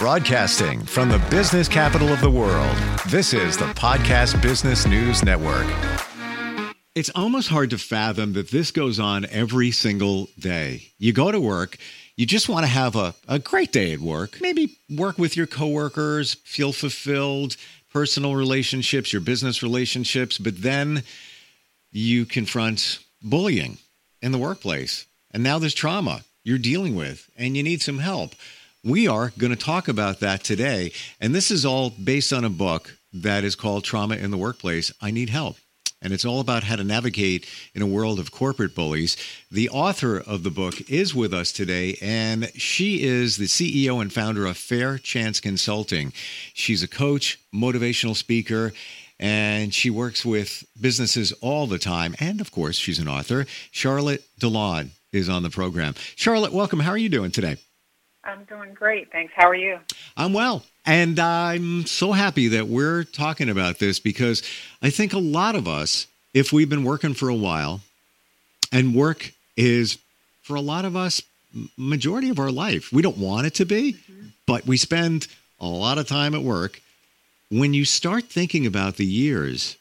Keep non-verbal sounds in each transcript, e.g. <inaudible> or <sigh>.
Broadcasting from the business capital of the world, this is the Podcast Business News Network. It's almost hard to fathom that this goes on every single day. You go to work, you just want to have a, a great day at work, maybe work with your coworkers, feel fulfilled, personal relationships, your business relationships, but then you confront bullying in the workplace. And now there's trauma you're dealing with, and you need some help. We are going to talk about that today. And this is all based on a book that is called Trauma in the Workplace I Need Help. And it's all about how to navigate in a world of corporate bullies. The author of the book is with us today, and she is the CEO and founder of Fair Chance Consulting. She's a coach, motivational speaker, and she works with businesses all the time. And of course, she's an author. Charlotte DeLon is on the program. Charlotte, welcome. How are you doing today? I'm doing great. Thanks. How are you? I'm well. And I'm so happy that we're talking about this because I think a lot of us, if we've been working for a while, and work is for a lot of us majority of our life. We don't want it to be, mm-hmm. but we spend a lot of time at work. When you start thinking about the years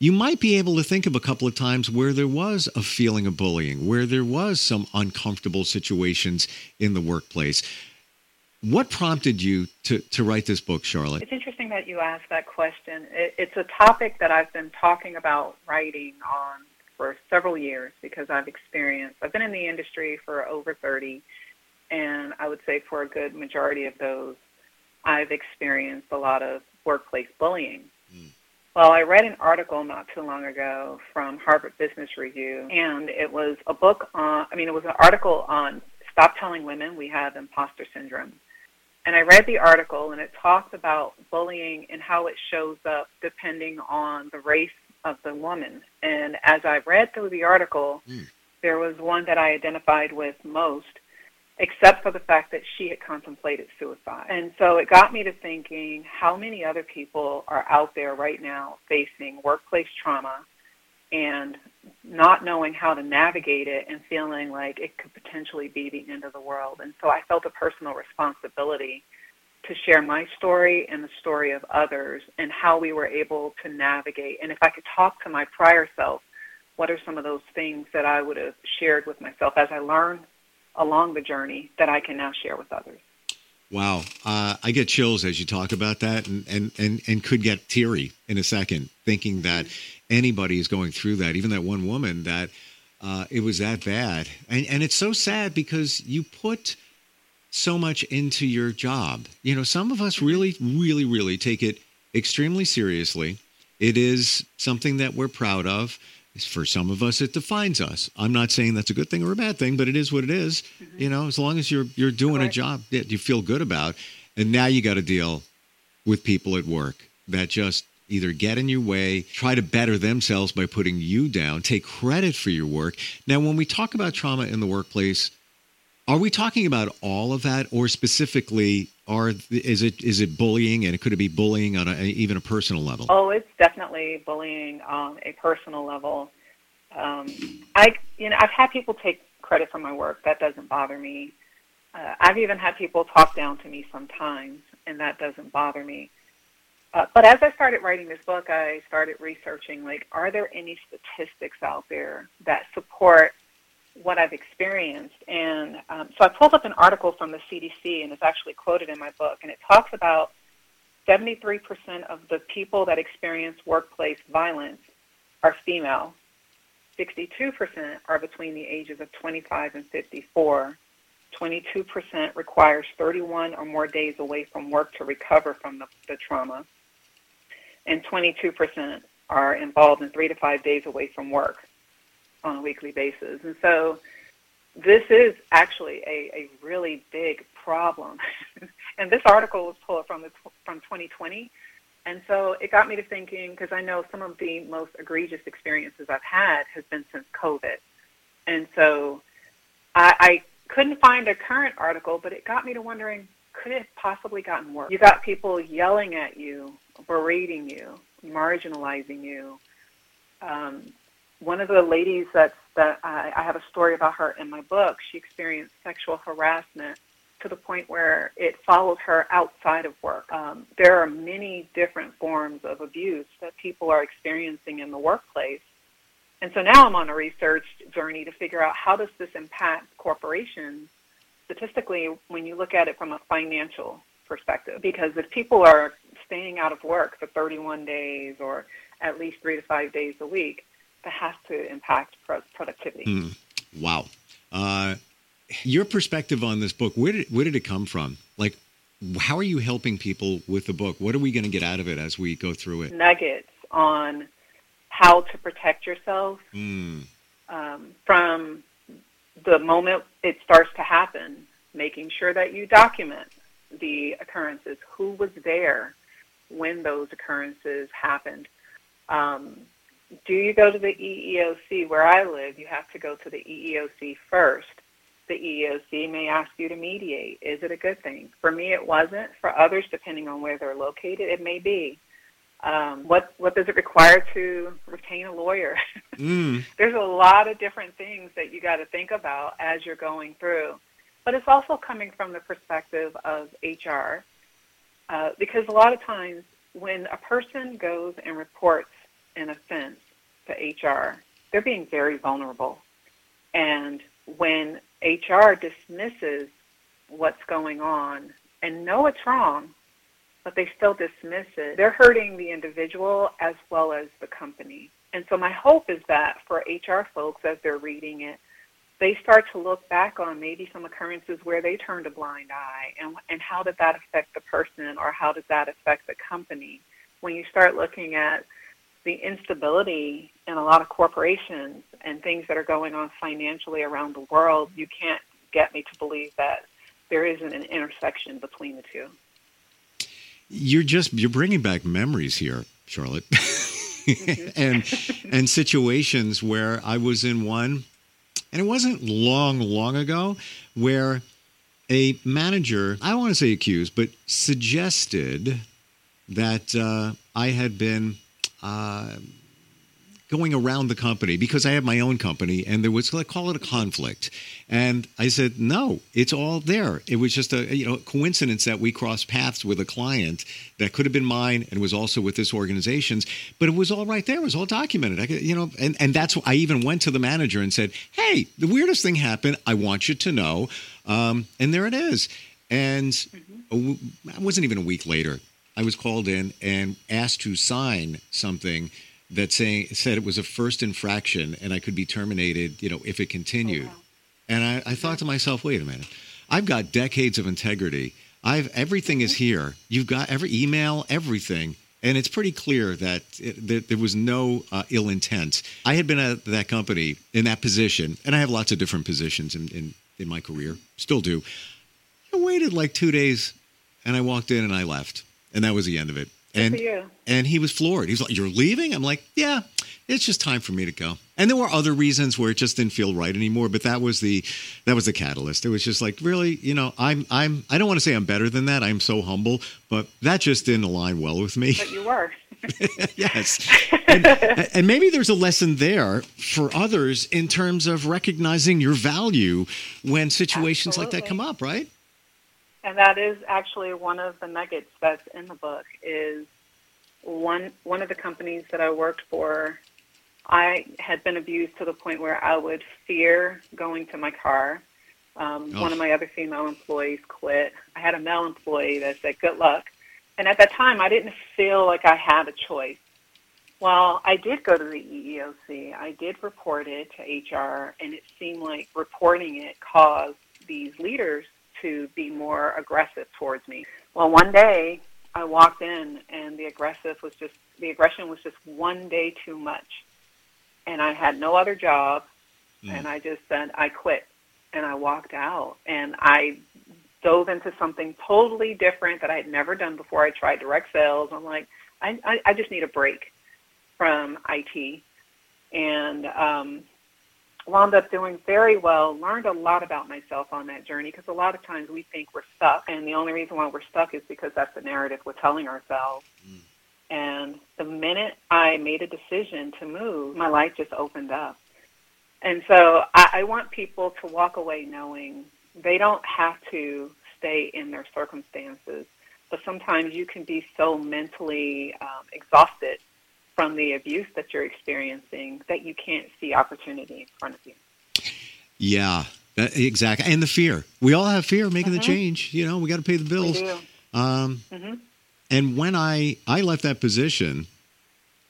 you might be able to think of a couple of times where there was a feeling of bullying, where there was some uncomfortable situations in the workplace. What prompted you to, to write this book, Charlotte? It's interesting that you asked that question. It, it's a topic that I've been talking about writing on for several years because I've experienced, I've been in the industry for over 30, and I would say for a good majority of those, I've experienced a lot of workplace bullying. Well, I read an article not too long ago from Harvard Business Review, and it was a book on, I mean, it was an article on Stop Telling Women We Have Imposter Syndrome. And I read the article, and it talks about bullying and how it shows up depending on the race of the woman. And as I read through the article, mm. there was one that I identified with most, except for the fact that she had contemplated suicide. And so it got me to thinking how many other people are out there right now facing workplace trauma and not knowing how to navigate it and feeling like it could potentially be the end of the world. And so I felt a personal responsibility to share my story and the story of others and how we were able to navigate. And if I could talk to my prior self, what are some of those things that I would have shared with myself as I learned along the journey that I can now share with others. Wow, uh, I get chills as you talk about that, and, and and and could get teary in a second, thinking that anybody is going through that, even that one woman that uh, it was that bad, and and it's so sad because you put so much into your job. You know, some of us really, really, really take it extremely seriously. It is something that we're proud of for some of us it defines us i'm not saying that's a good thing or a bad thing but it is what it is. Mm-hmm. you know as long as you're you're doing a job that you feel good about and now you got to deal with people at work that just either get in your way try to better themselves by putting you down take credit for your work now when we talk about trauma in the workplace are we talking about all of that or specifically are is it is it bullying and could it be bullying on a, even a personal level? Oh, it's definitely bullying on a personal level. Um, I you know I've had people take credit for my work. That doesn't bother me. Uh, I've even had people talk down to me sometimes, and that doesn't bother me. Uh, but as I started writing this book, I started researching like, are there any statistics out there that support what I've experienced. And um, so I pulled up an article from the CDC, and it's actually quoted in my book, and it talks about 73% of the people that experience workplace violence are female. 62% are between the ages of 25 and 54. 22% requires 31 or more days away from work to recover from the, the trauma. And 22% are involved in three to five days away from work on a weekly basis. And so this is actually a, a really big problem. <laughs> and this article was pulled from the, from 2020. And so it got me to thinking because I know some of the most egregious experiences I've had has been since COVID. And so I, I couldn't find a current article, but it got me to wondering could it have possibly gotten worse? You got people yelling at you, berating you, marginalizing you, um, one of the ladies that that I, I have a story about her in my book. She experienced sexual harassment to the point where it followed her outside of work. Um, there are many different forms of abuse that people are experiencing in the workplace. And so now I'm on a research journey to figure out how does this impact corporations statistically when you look at it from a financial perspective. Because if people are staying out of work for 31 days or at least three to five days a week, that has to impact productivity. Mm. Wow. Uh, your perspective on this book, where did where did it come from? Like, how are you helping people with the book? What are we going to get out of it as we go through it? Nuggets on how to protect yourself mm. um, from the moment it starts to happen. Making sure that you document the occurrences, who was there when those occurrences happened. Um, do you go to the EEOC? Where I live, you have to go to the EEOC first the EEOC may ask you to mediate. Is it a good thing? For me, it wasn't. For others, depending on where they're located, it may be. Um, what what does it require to retain a lawyer? <laughs> Mm. There's a lot of different things that you got to think about as you're going through, but it's also coming from the perspective of HR, uh, because a lot of times when a person goes and reports an offense to HR, they're being very vulnerable, and when HR dismisses what's going on and know it's wrong, but they still dismiss it, they're hurting the individual as well as the company. And so my hope is that for HR folks, as they're reading it, they start to look back on maybe some occurrences where they turned a blind eye and, and how did that affect the person or how does that affect the company. When you start looking at the instability in a lot of corporations and things that are going on financially around the world, you can't get me to believe that there isn't an intersection between the two. You're just you're bringing back memories here, Charlotte, <laughs> mm-hmm. and <laughs> and situations where I was in one, and it wasn't long, long ago, where a manager, I don't want to say accused, but suggested that uh, I had been uh, going around the company because I have my own company and there was let's call it a conflict. And I said, no, it's all there. It was just a you know coincidence that we crossed paths with a client that could have been mine and was also with this organization's, but it was all right there. It was all documented. I could, you know, and, and that's why I even went to the manager and said, hey, the weirdest thing happened. I want you to know. Um, and there it is. And mm-hmm. it wasn't even a week later. I was called in and asked to sign something that saying said it was a first infraction and I could be terminated, you know, if it continued. Oh, wow. And I, I thought to myself, wait a minute, I've got decades of integrity. I've everything is here. You've got every email, everything, and it's pretty clear that, it, that there was no uh, ill intent. I had been at that company in that position, and I have lots of different positions in, in, in my career, still do. I waited like two days, and I walked in and I left and that was the end of it. And and he was floored. He's like, "You're leaving?" I'm like, "Yeah, it's just time for me to go." And there were other reasons where it just didn't feel right anymore, but that was the that was the catalyst. It was just like, really, you know, I'm I'm I don't want to say I'm better than that. I'm so humble, but that just didn't align well with me. But you were. <laughs> <laughs> yes. And, and, maybe there's a lesson there for others in terms of recognizing your value when situations Absolutely. like that come up, right? And that is actually one of the nuggets that's in the book is one one of the companies that I worked for I had been abused to the point where I would fear going to my car. Um, oh. One of my other female employees quit. I had a male employee that said, "Good luck," and at that time, I didn't feel like I had a choice. Well, I did go to the EEOC. I did report it to HR, and it seemed like reporting it caused these leaders to be more aggressive towards me. Well, one day I walked in and the aggressive was just the aggression was just one day too much. And I had no other job mm. and I just said I quit and I walked out and I dove into something totally different that I had never done before. I tried direct sales. I'm like, I, I, I just need a break from IT. And um, wound up doing very well, learned a lot about myself on that journey because a lot of times we think we're stuck, and the only reason why we're stuck is because that's the narrative we're telling ourselves. Mm. And the minute I made a decision to move, my life just opened up. And so I, I want people to walk away knowing they don't have to stay in their circumstances. But sometimes you can be so mentally um, exhausted from the abuse that you're experiencing that you can't see opportunity in front of you. Yeah, that, exactly. And the fear. We all have fear of making mm-hmm. the change. You know, we got to pay the bills. Um, mm-hmm. And when I, I left that position,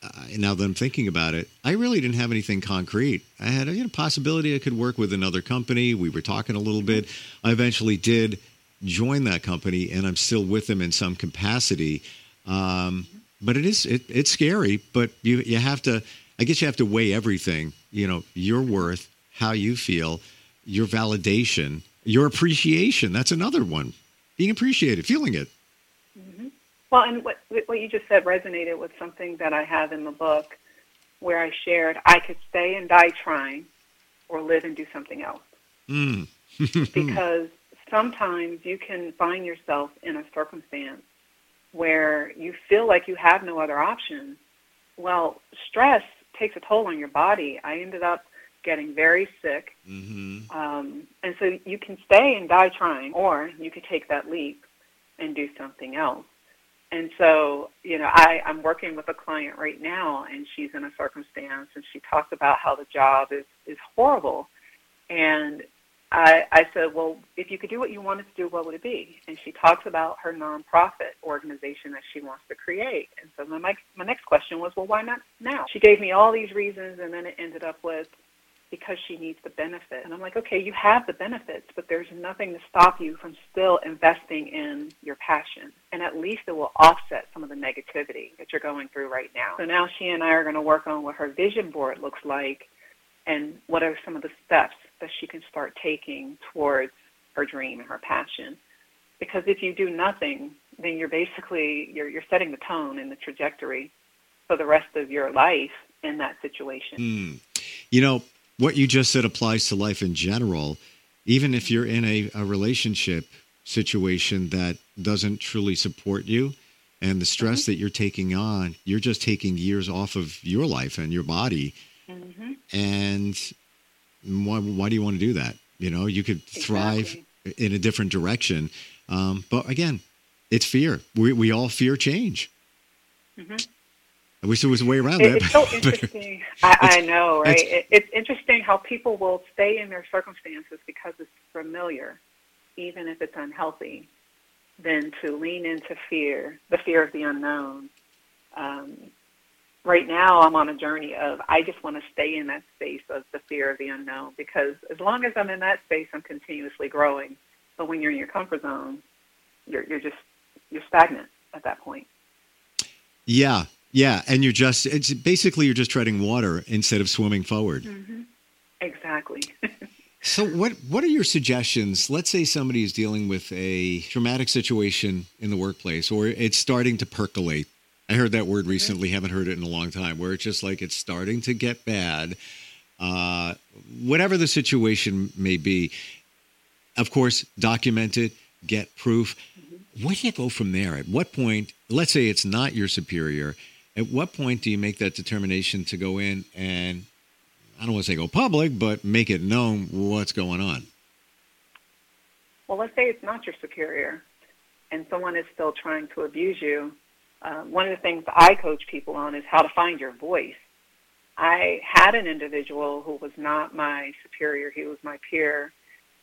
uh, now that I'm thinking about it, I really didn't have anything concrete. I had a you know, possibility I could work with another company. We were talking a little bit. I eventually did join that company, and I'm still with them in some capacity. Um, but it is it, it's scary. But you you have to. I guess you have to weigh everything. You know, your worth, how you feel, your validation, your appreciation. That's another one. Being appreciated, feeling it. Mm-hmm. Well, and what what you just said resonated with something that I have in the book, where I shared I could stay and die trying, or live and do something else. Mm. <laughs> because sometimes you can find yourself in a circumstance where you feel like you have no other option. Well, stress takes a toll on your body. I ended up getting very sick. Mm-hmm. Um, and so you can stay and die trying, or you could take that leap and do something else. And so, you know, I, I'm working with a client right now, and she's in a circumstance, and she talks about how the job is, is horrible. And I, I said, well, if you could do what you wanted to do, what would it be? And she talks about her nonprofit organization that she wants to create. And so my, my next question was, well, why not now? She gave me all these reasons, and then it ended up with because she needs the benefit. And I'm like, okay, you have the benefits, but there's nothing to stop you from still investing in your passion. And at least it will offset some of the negativity that you're going through right now. So now she and I are going to work on what her vision board looks like and what are some of the steps that she can start taking towards her dream and her passion. Because if you do nothing, then you're basically you're you're setting the tone and the trajectory for the rest of your life in that situation. Mm. You know, what you just said applies to life in general. Even if you're in a, a relationship situation that doesn't truly support you, and the stress mm-hmm. that you're taking on, you're just taking years off of your life and your body. Mm-hmm. And why, why do you want to do that? You know, you could thrive exactly. in a different direction. Um, but again, it's fear. We, we all fear change. Mm-hmm. I wish there was a way around it, that. It's so <laughs> interesting. I, I, know, right? It's, it, it's interesting how people will stay in their circumstances because it's familiar, even if it's unhealthy, than to lean into fear, the fear of the unknown. Um, right now, I'm on a journey of I just want to stay in that space of the fear of the unknown because as long as I'm in that space, I'm continuously growing. But when you're in your comfort zone, you're you're just you're stagnant at that point. Yeah, yeah, and you're just it's basically you're just treading water instead of swimming forward. Mm-hmm. Exactly. <laughs> so what what are your suggestions? Let's say somebody is dealing with a traumatic situation in the workplace or it's starting to percolate. I heard that word recently, haven't heard it in a long time, where it's just like it's starting to get bad. Uh, whatever the situation may be, of course, document it, get proof. Where do you go from there? At what point, let's say it's not your superior, at what point do you make that determination to go in and I don't want to say go public, but make it known what's going on? Well, let's say it's not your superior and someone is still trying to abuse you. Uh, one of the things I coach people on is how to find your voice. I had an individual who was not my superior, he was my peer,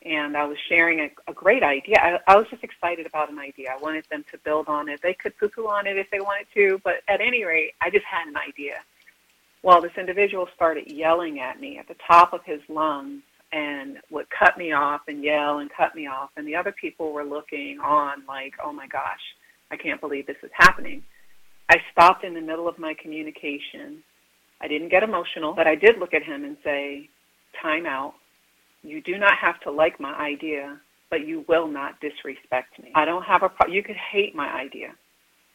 and I was sharing a, a great idea. I, I was just excited about an idea. I wanted them to build on it. They could poo-poo on it if they wanted to, but at any rate, I just had an idea. Well, this individual started yelling at me at the top of his lungs and would cut me off and yell and cut me off, and the other people were looking on like, oh my gosh, I can't believe this is happening. I stopped in the middle of my communication. I didn't get emotional, but I did look at him and say, time out you do not have to like my idea, but you will not disrespect me. I don't have a pro- you could hate my idea,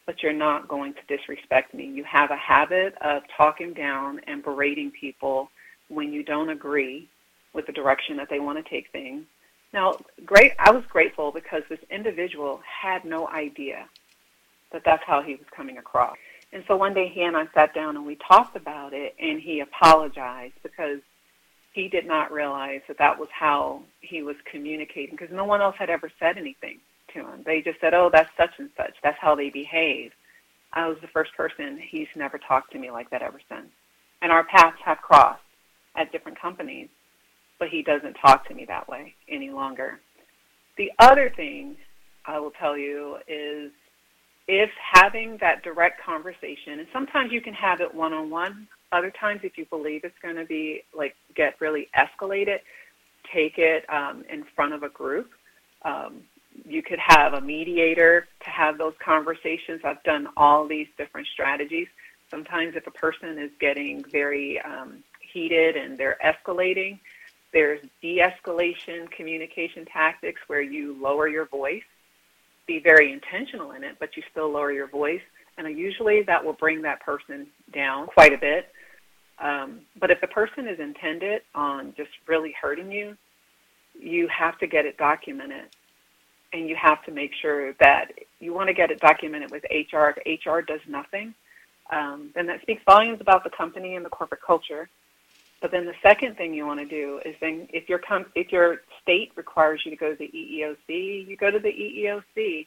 but you're not going to disrespect me. You have a habit of talking down and berating people when you don't agree with the direction that they want to take things. Now, great I was grateful because this individual had no idea that that's how he was coming across. And so one day he and I sat down and we talked about it and he apologized because he did not realize that that was how he was communicating because no one else had ever said anything to him. They just said, "Oh, that's such and such. That's how they behave." I was the first person. He's never talked to me like that ever since. And our paths have crossed at different companies, but he doesn't talk to me that way any longer. The other thing I will tell you is if having that direct conversation, and sometimes you can have it one on one, other times if you believe it's going to be like get really escalated, take it um, in front of a group. Um, you could have a mediator to have those conversations. I've done all these different strategies. Sometimes if a person is getting very um, heated and they're escalating, there's de-escalation communication tactics where you lower your voice, be very intentional in it, but you still lower your voice. And usually that will bring that person down quite a bit. Um, but if the person is intended on just really hurting you, you have to get it documented and you have to make sure that you want to get it documented with HR. If HR does nothing, um, then that speaks volumes about the company and the corporate culture. But then the second thing you want to do is then if your com- if your state requires you to go to the EEOC, you go to the EEOC.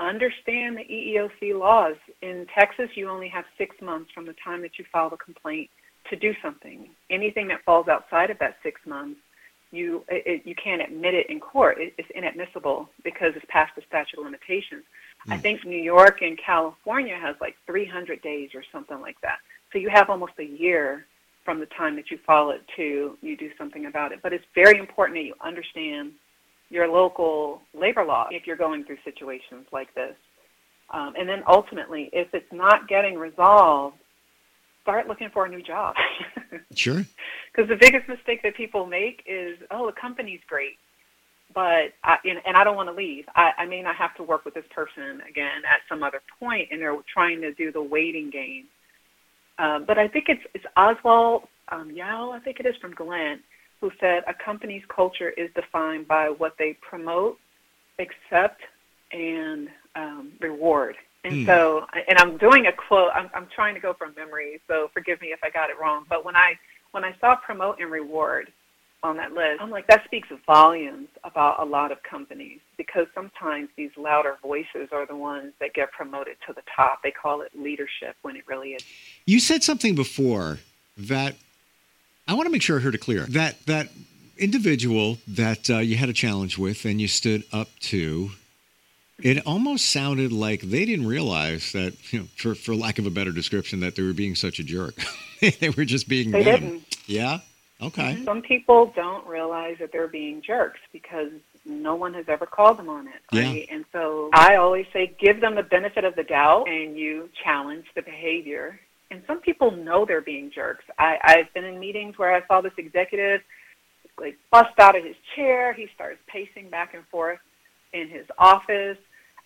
Understand the EEOC laws. In Texas, you only have six months from the time that you file the complaint to do something. Anything that falls outside of that six months you it, you can't admit it in court. It, it's inadmissible because it's past the statute of limitations. Mm. I hmm. think New York and California has like 300 days or something like that. So you have almost a year from the time that you file it to you do something about it. But it's very important that you understand your local labor law if you're going through situations like this. Um, and then ultimately, if it's not getting resolved, start looking for a new job. <laughs> sure. Because the biggest mistake that people make is, oh, the company's great, but I, and I don't want to leave. I, I may not have to work with this person again at some other point, and they're trying to do the waiting game. Um, but I think it's it's Oswald um, Yao, I think it is from Glenn, who said a company's culture is defined by what they promote, accept, and um, reward. And mm. so, and I'm doing a quote. I'm, I'm trying to go from memory, so forgive me if I got it wrong. But when I when I saw promote and reward on that list, I'm like, that speaks volumes about a lot of companies because sometimes these louder voices are the ones that get promoted to the top. They call it leadership when it really is. You said something before that I want to make sure I heard it clear. That that individual that uh, you had a challenge with and you stood up to it almost sounded like they didn't realize that, you know, for, for lack of a better description, that they were being such a jerk. <laughs> they were just being they didn't. Yeah. Okay. Some people don't realize that they're being jerks because no one has ever called them on it. Right? Yeah. And so I always say give them the benefit of the doubt and you challenge the behavior. And some people know they're being jerks. I, I've been in meetings where I saw this executive like bust out of his chair. He starts pacing back and forth in his office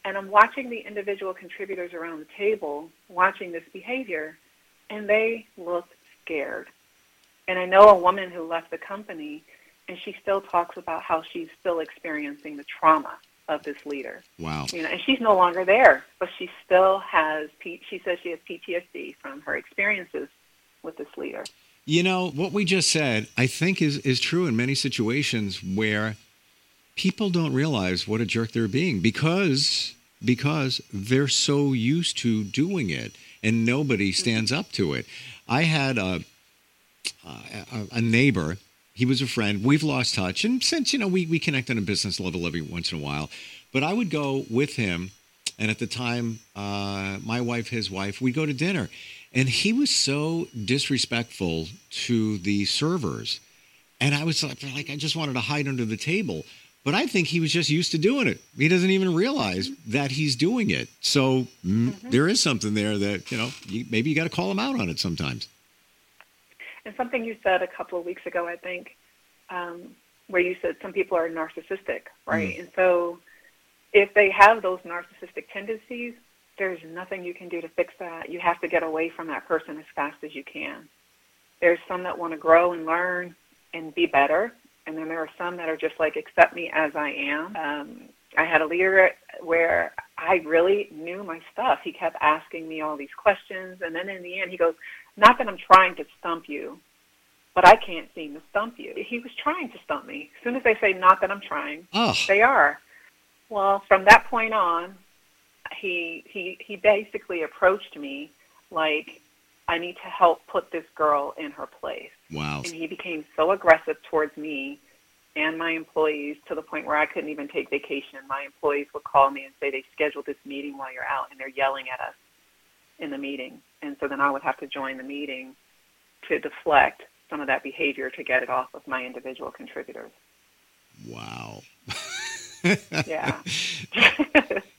and I'm watching the individual contributors around the table watching this behavior, and they look scared. And I know a woman who left the company, and she still talks about how she's still experiencing the trauma of this leader. Wow. You know, and she's no longer there, but she still has. She says she has PTSD from her experiences with this leader. You know what we just said. I think is is true in many situations where people don't realize what a jerk they're being because because they're so used to doing it and nobody mm-hmm. stands up to it. I had a a, a neighbor. He was a friend. We've lost touch, and since you know we we connect on a business level every once in a while, but I would go with him. And at the time, uh, my wife, his wife, we'd go to dinner. And he was so disrespectful to the servers. And I was like, like, I just wanted to hide under the table. But I think he was just used to doing it. He doesn't even realize that he's doing it. So mm, mm-hmm. there is something there that, you know, you, maybe you got to call him out on it sometimes. And something you said a couple of weeks ago, I think, um, where you said some people are narcissistic, right? Mm. And so if they have those narcissistic tendencies, there's nothing you can do to fix that. You have to get away from that person as fast as you can. There's some that want to grow and learn and be better, and then there are some that are just like accept me as I am. Um, I had a leader where I really knew my stuff. He kept asking me all these questions, and then in the end, he goes, "Not that I'm trying to stump you, but I can't seem to stump you." He was trying to stump me. As soon as they say, "Not that I'm trying," oh. they are. Well, from that point on, he he he basically approached me like I need to help put this girl in her place. Wow. And he became so aggressive towards me and my employees to the point where I couldn't even take vacation. My employees would call me and say they scheduled this meeting while you're out and they're yelling at us in the meeting. And so then I would have to join the meeting to deflect some of that behavior to get it off of my individual contributors. Wow. yeah. <laughs>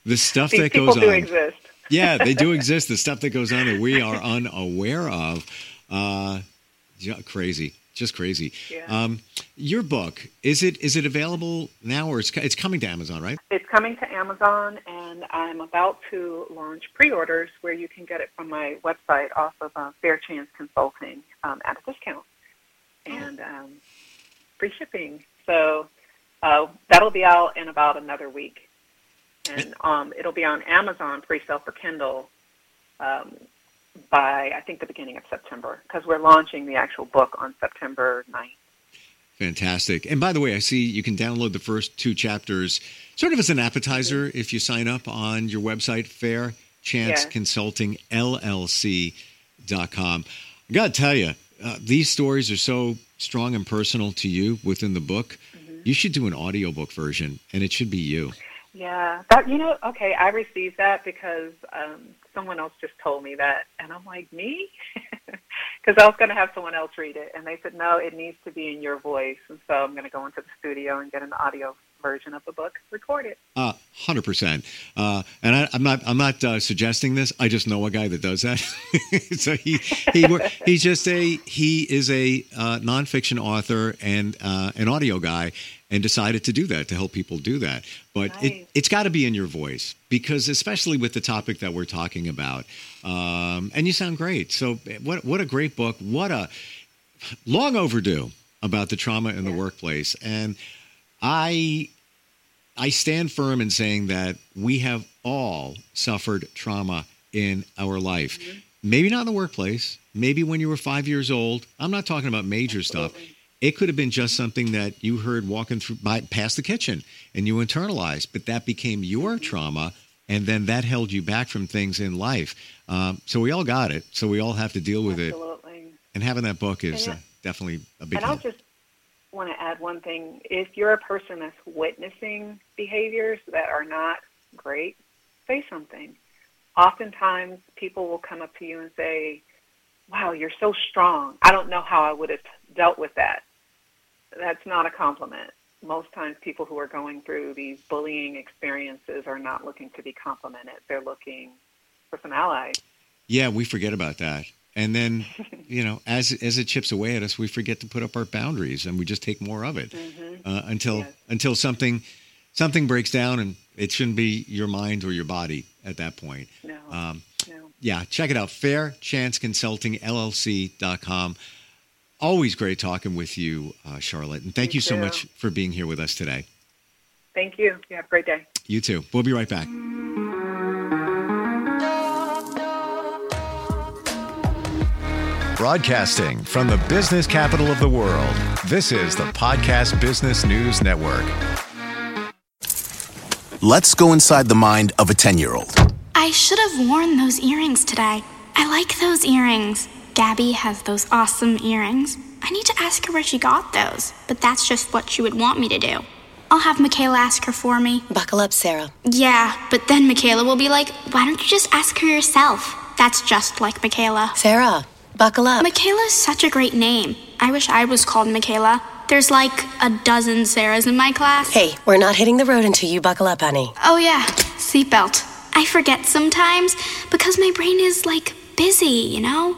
the stuff These that people goes do on. exist. yeah, they do exist. The stuff that goes on that we are unaware of. Uh, crazy, just crazy. Yeah. Um, your book is it is it available now or it's it's coming to Amazon, right? It's coming to Amazon, and I'm about to launch pre-orders where you can get it from my website off of uh, Fair Chance Consulting um, at a discount and um, free shipping. So uh, that'll be out in about another week, and um, it'll be on Amazon pre-sale for Kindle um, by I think the beginning of September because we're launching the actual book on September 9th. Fantastic. And by the way, I see you can download the first two chapters sort of as an appetizer if you sign up on your website, Fair Chance Yeah. Consulting LLC.com. I got to tell you, uh, these stories are so strong and personal to you within the book. You should do an audiobook version, and it should be you. Yeah, that you know, okay, I received that because um, someone else just told me that, and I'm like, me, <laughs> because I was going to have someone else read it, and they said no, it needs to be in your voice, and so I'm going to go into the studio and get an audio version of the book, record it. Uh, hundred percent. Uh, and I, I'm not. I'm not uh, suggesting this. I just know a guy that does that. <laughs> so he he he's just a he is a uh, nonfiction author and uh, an audio guy, and decided to do that to help people do that. But Nice. it it's got to be in your voice because especially with the topic that we're talking about, um, and you sound great. So what what a great book. What a long overdue about the trauma in the workplace and. I I stand firm in saying that we have all suffered trauma in our life. Maybe not in the workplace, maybe when you were five years old. I'm not talking about major stuff. It could have been just something that you heard walking through by, past the kitchen and you internalized, but that became your trauma. And then that held you back from things in life. Um, so we all got it. So we all have to deal with it. Absolutely. And having that book is uh, definitely a big And I'll help. just want to add one thing. If you're a person that's witnessing behaviors that are not great, say something. Oftentimes, people will come up to you and say, Wow, you're so strong. I don't know how I would have dealt with that. That's not a compliment. Most times, people who are going through these bullying experiences are not looking to be complimented, they're looking for some allies. Yeah, we forget about that. And then, you know, as as it chips away at us, we forget to put up our boundaries, and we just take more of it uh, until Yes. until something something breaks down, and it shouldn't be your mind or your body at that point. No, Um, no. yeah, check it out. Fair Chance Consulting LLC.com. Always great talking with you, uh, Charlotte, and thank you, You so much for being here with us today. Thank you. You have a great day. You too. We'll be right back. Broadcasting from the business capital of the world, this is the Podcast Business News Network. Let's go inside the mind of a 10 year old. I should have worn those earrings today. I like those earrings. Gabby has those awesome earrings. I need to ask her where she got those, but that's just what she would want me to do. I'll have Michaela ask her for me. Buckle up, Sarah. Yeah, but then Michaela will be like, why don't you just ask her yourself? That's just like Michaela. Sarah, buckle up. Michaela's such a great name. I wish I was called Michaela. There's like a dozen Sarahs in my class. hey, we're not hitting the road until you buckle up, honey. Oh, yeah, seatbelt. I forget sometimes because my brain is like busy, you know?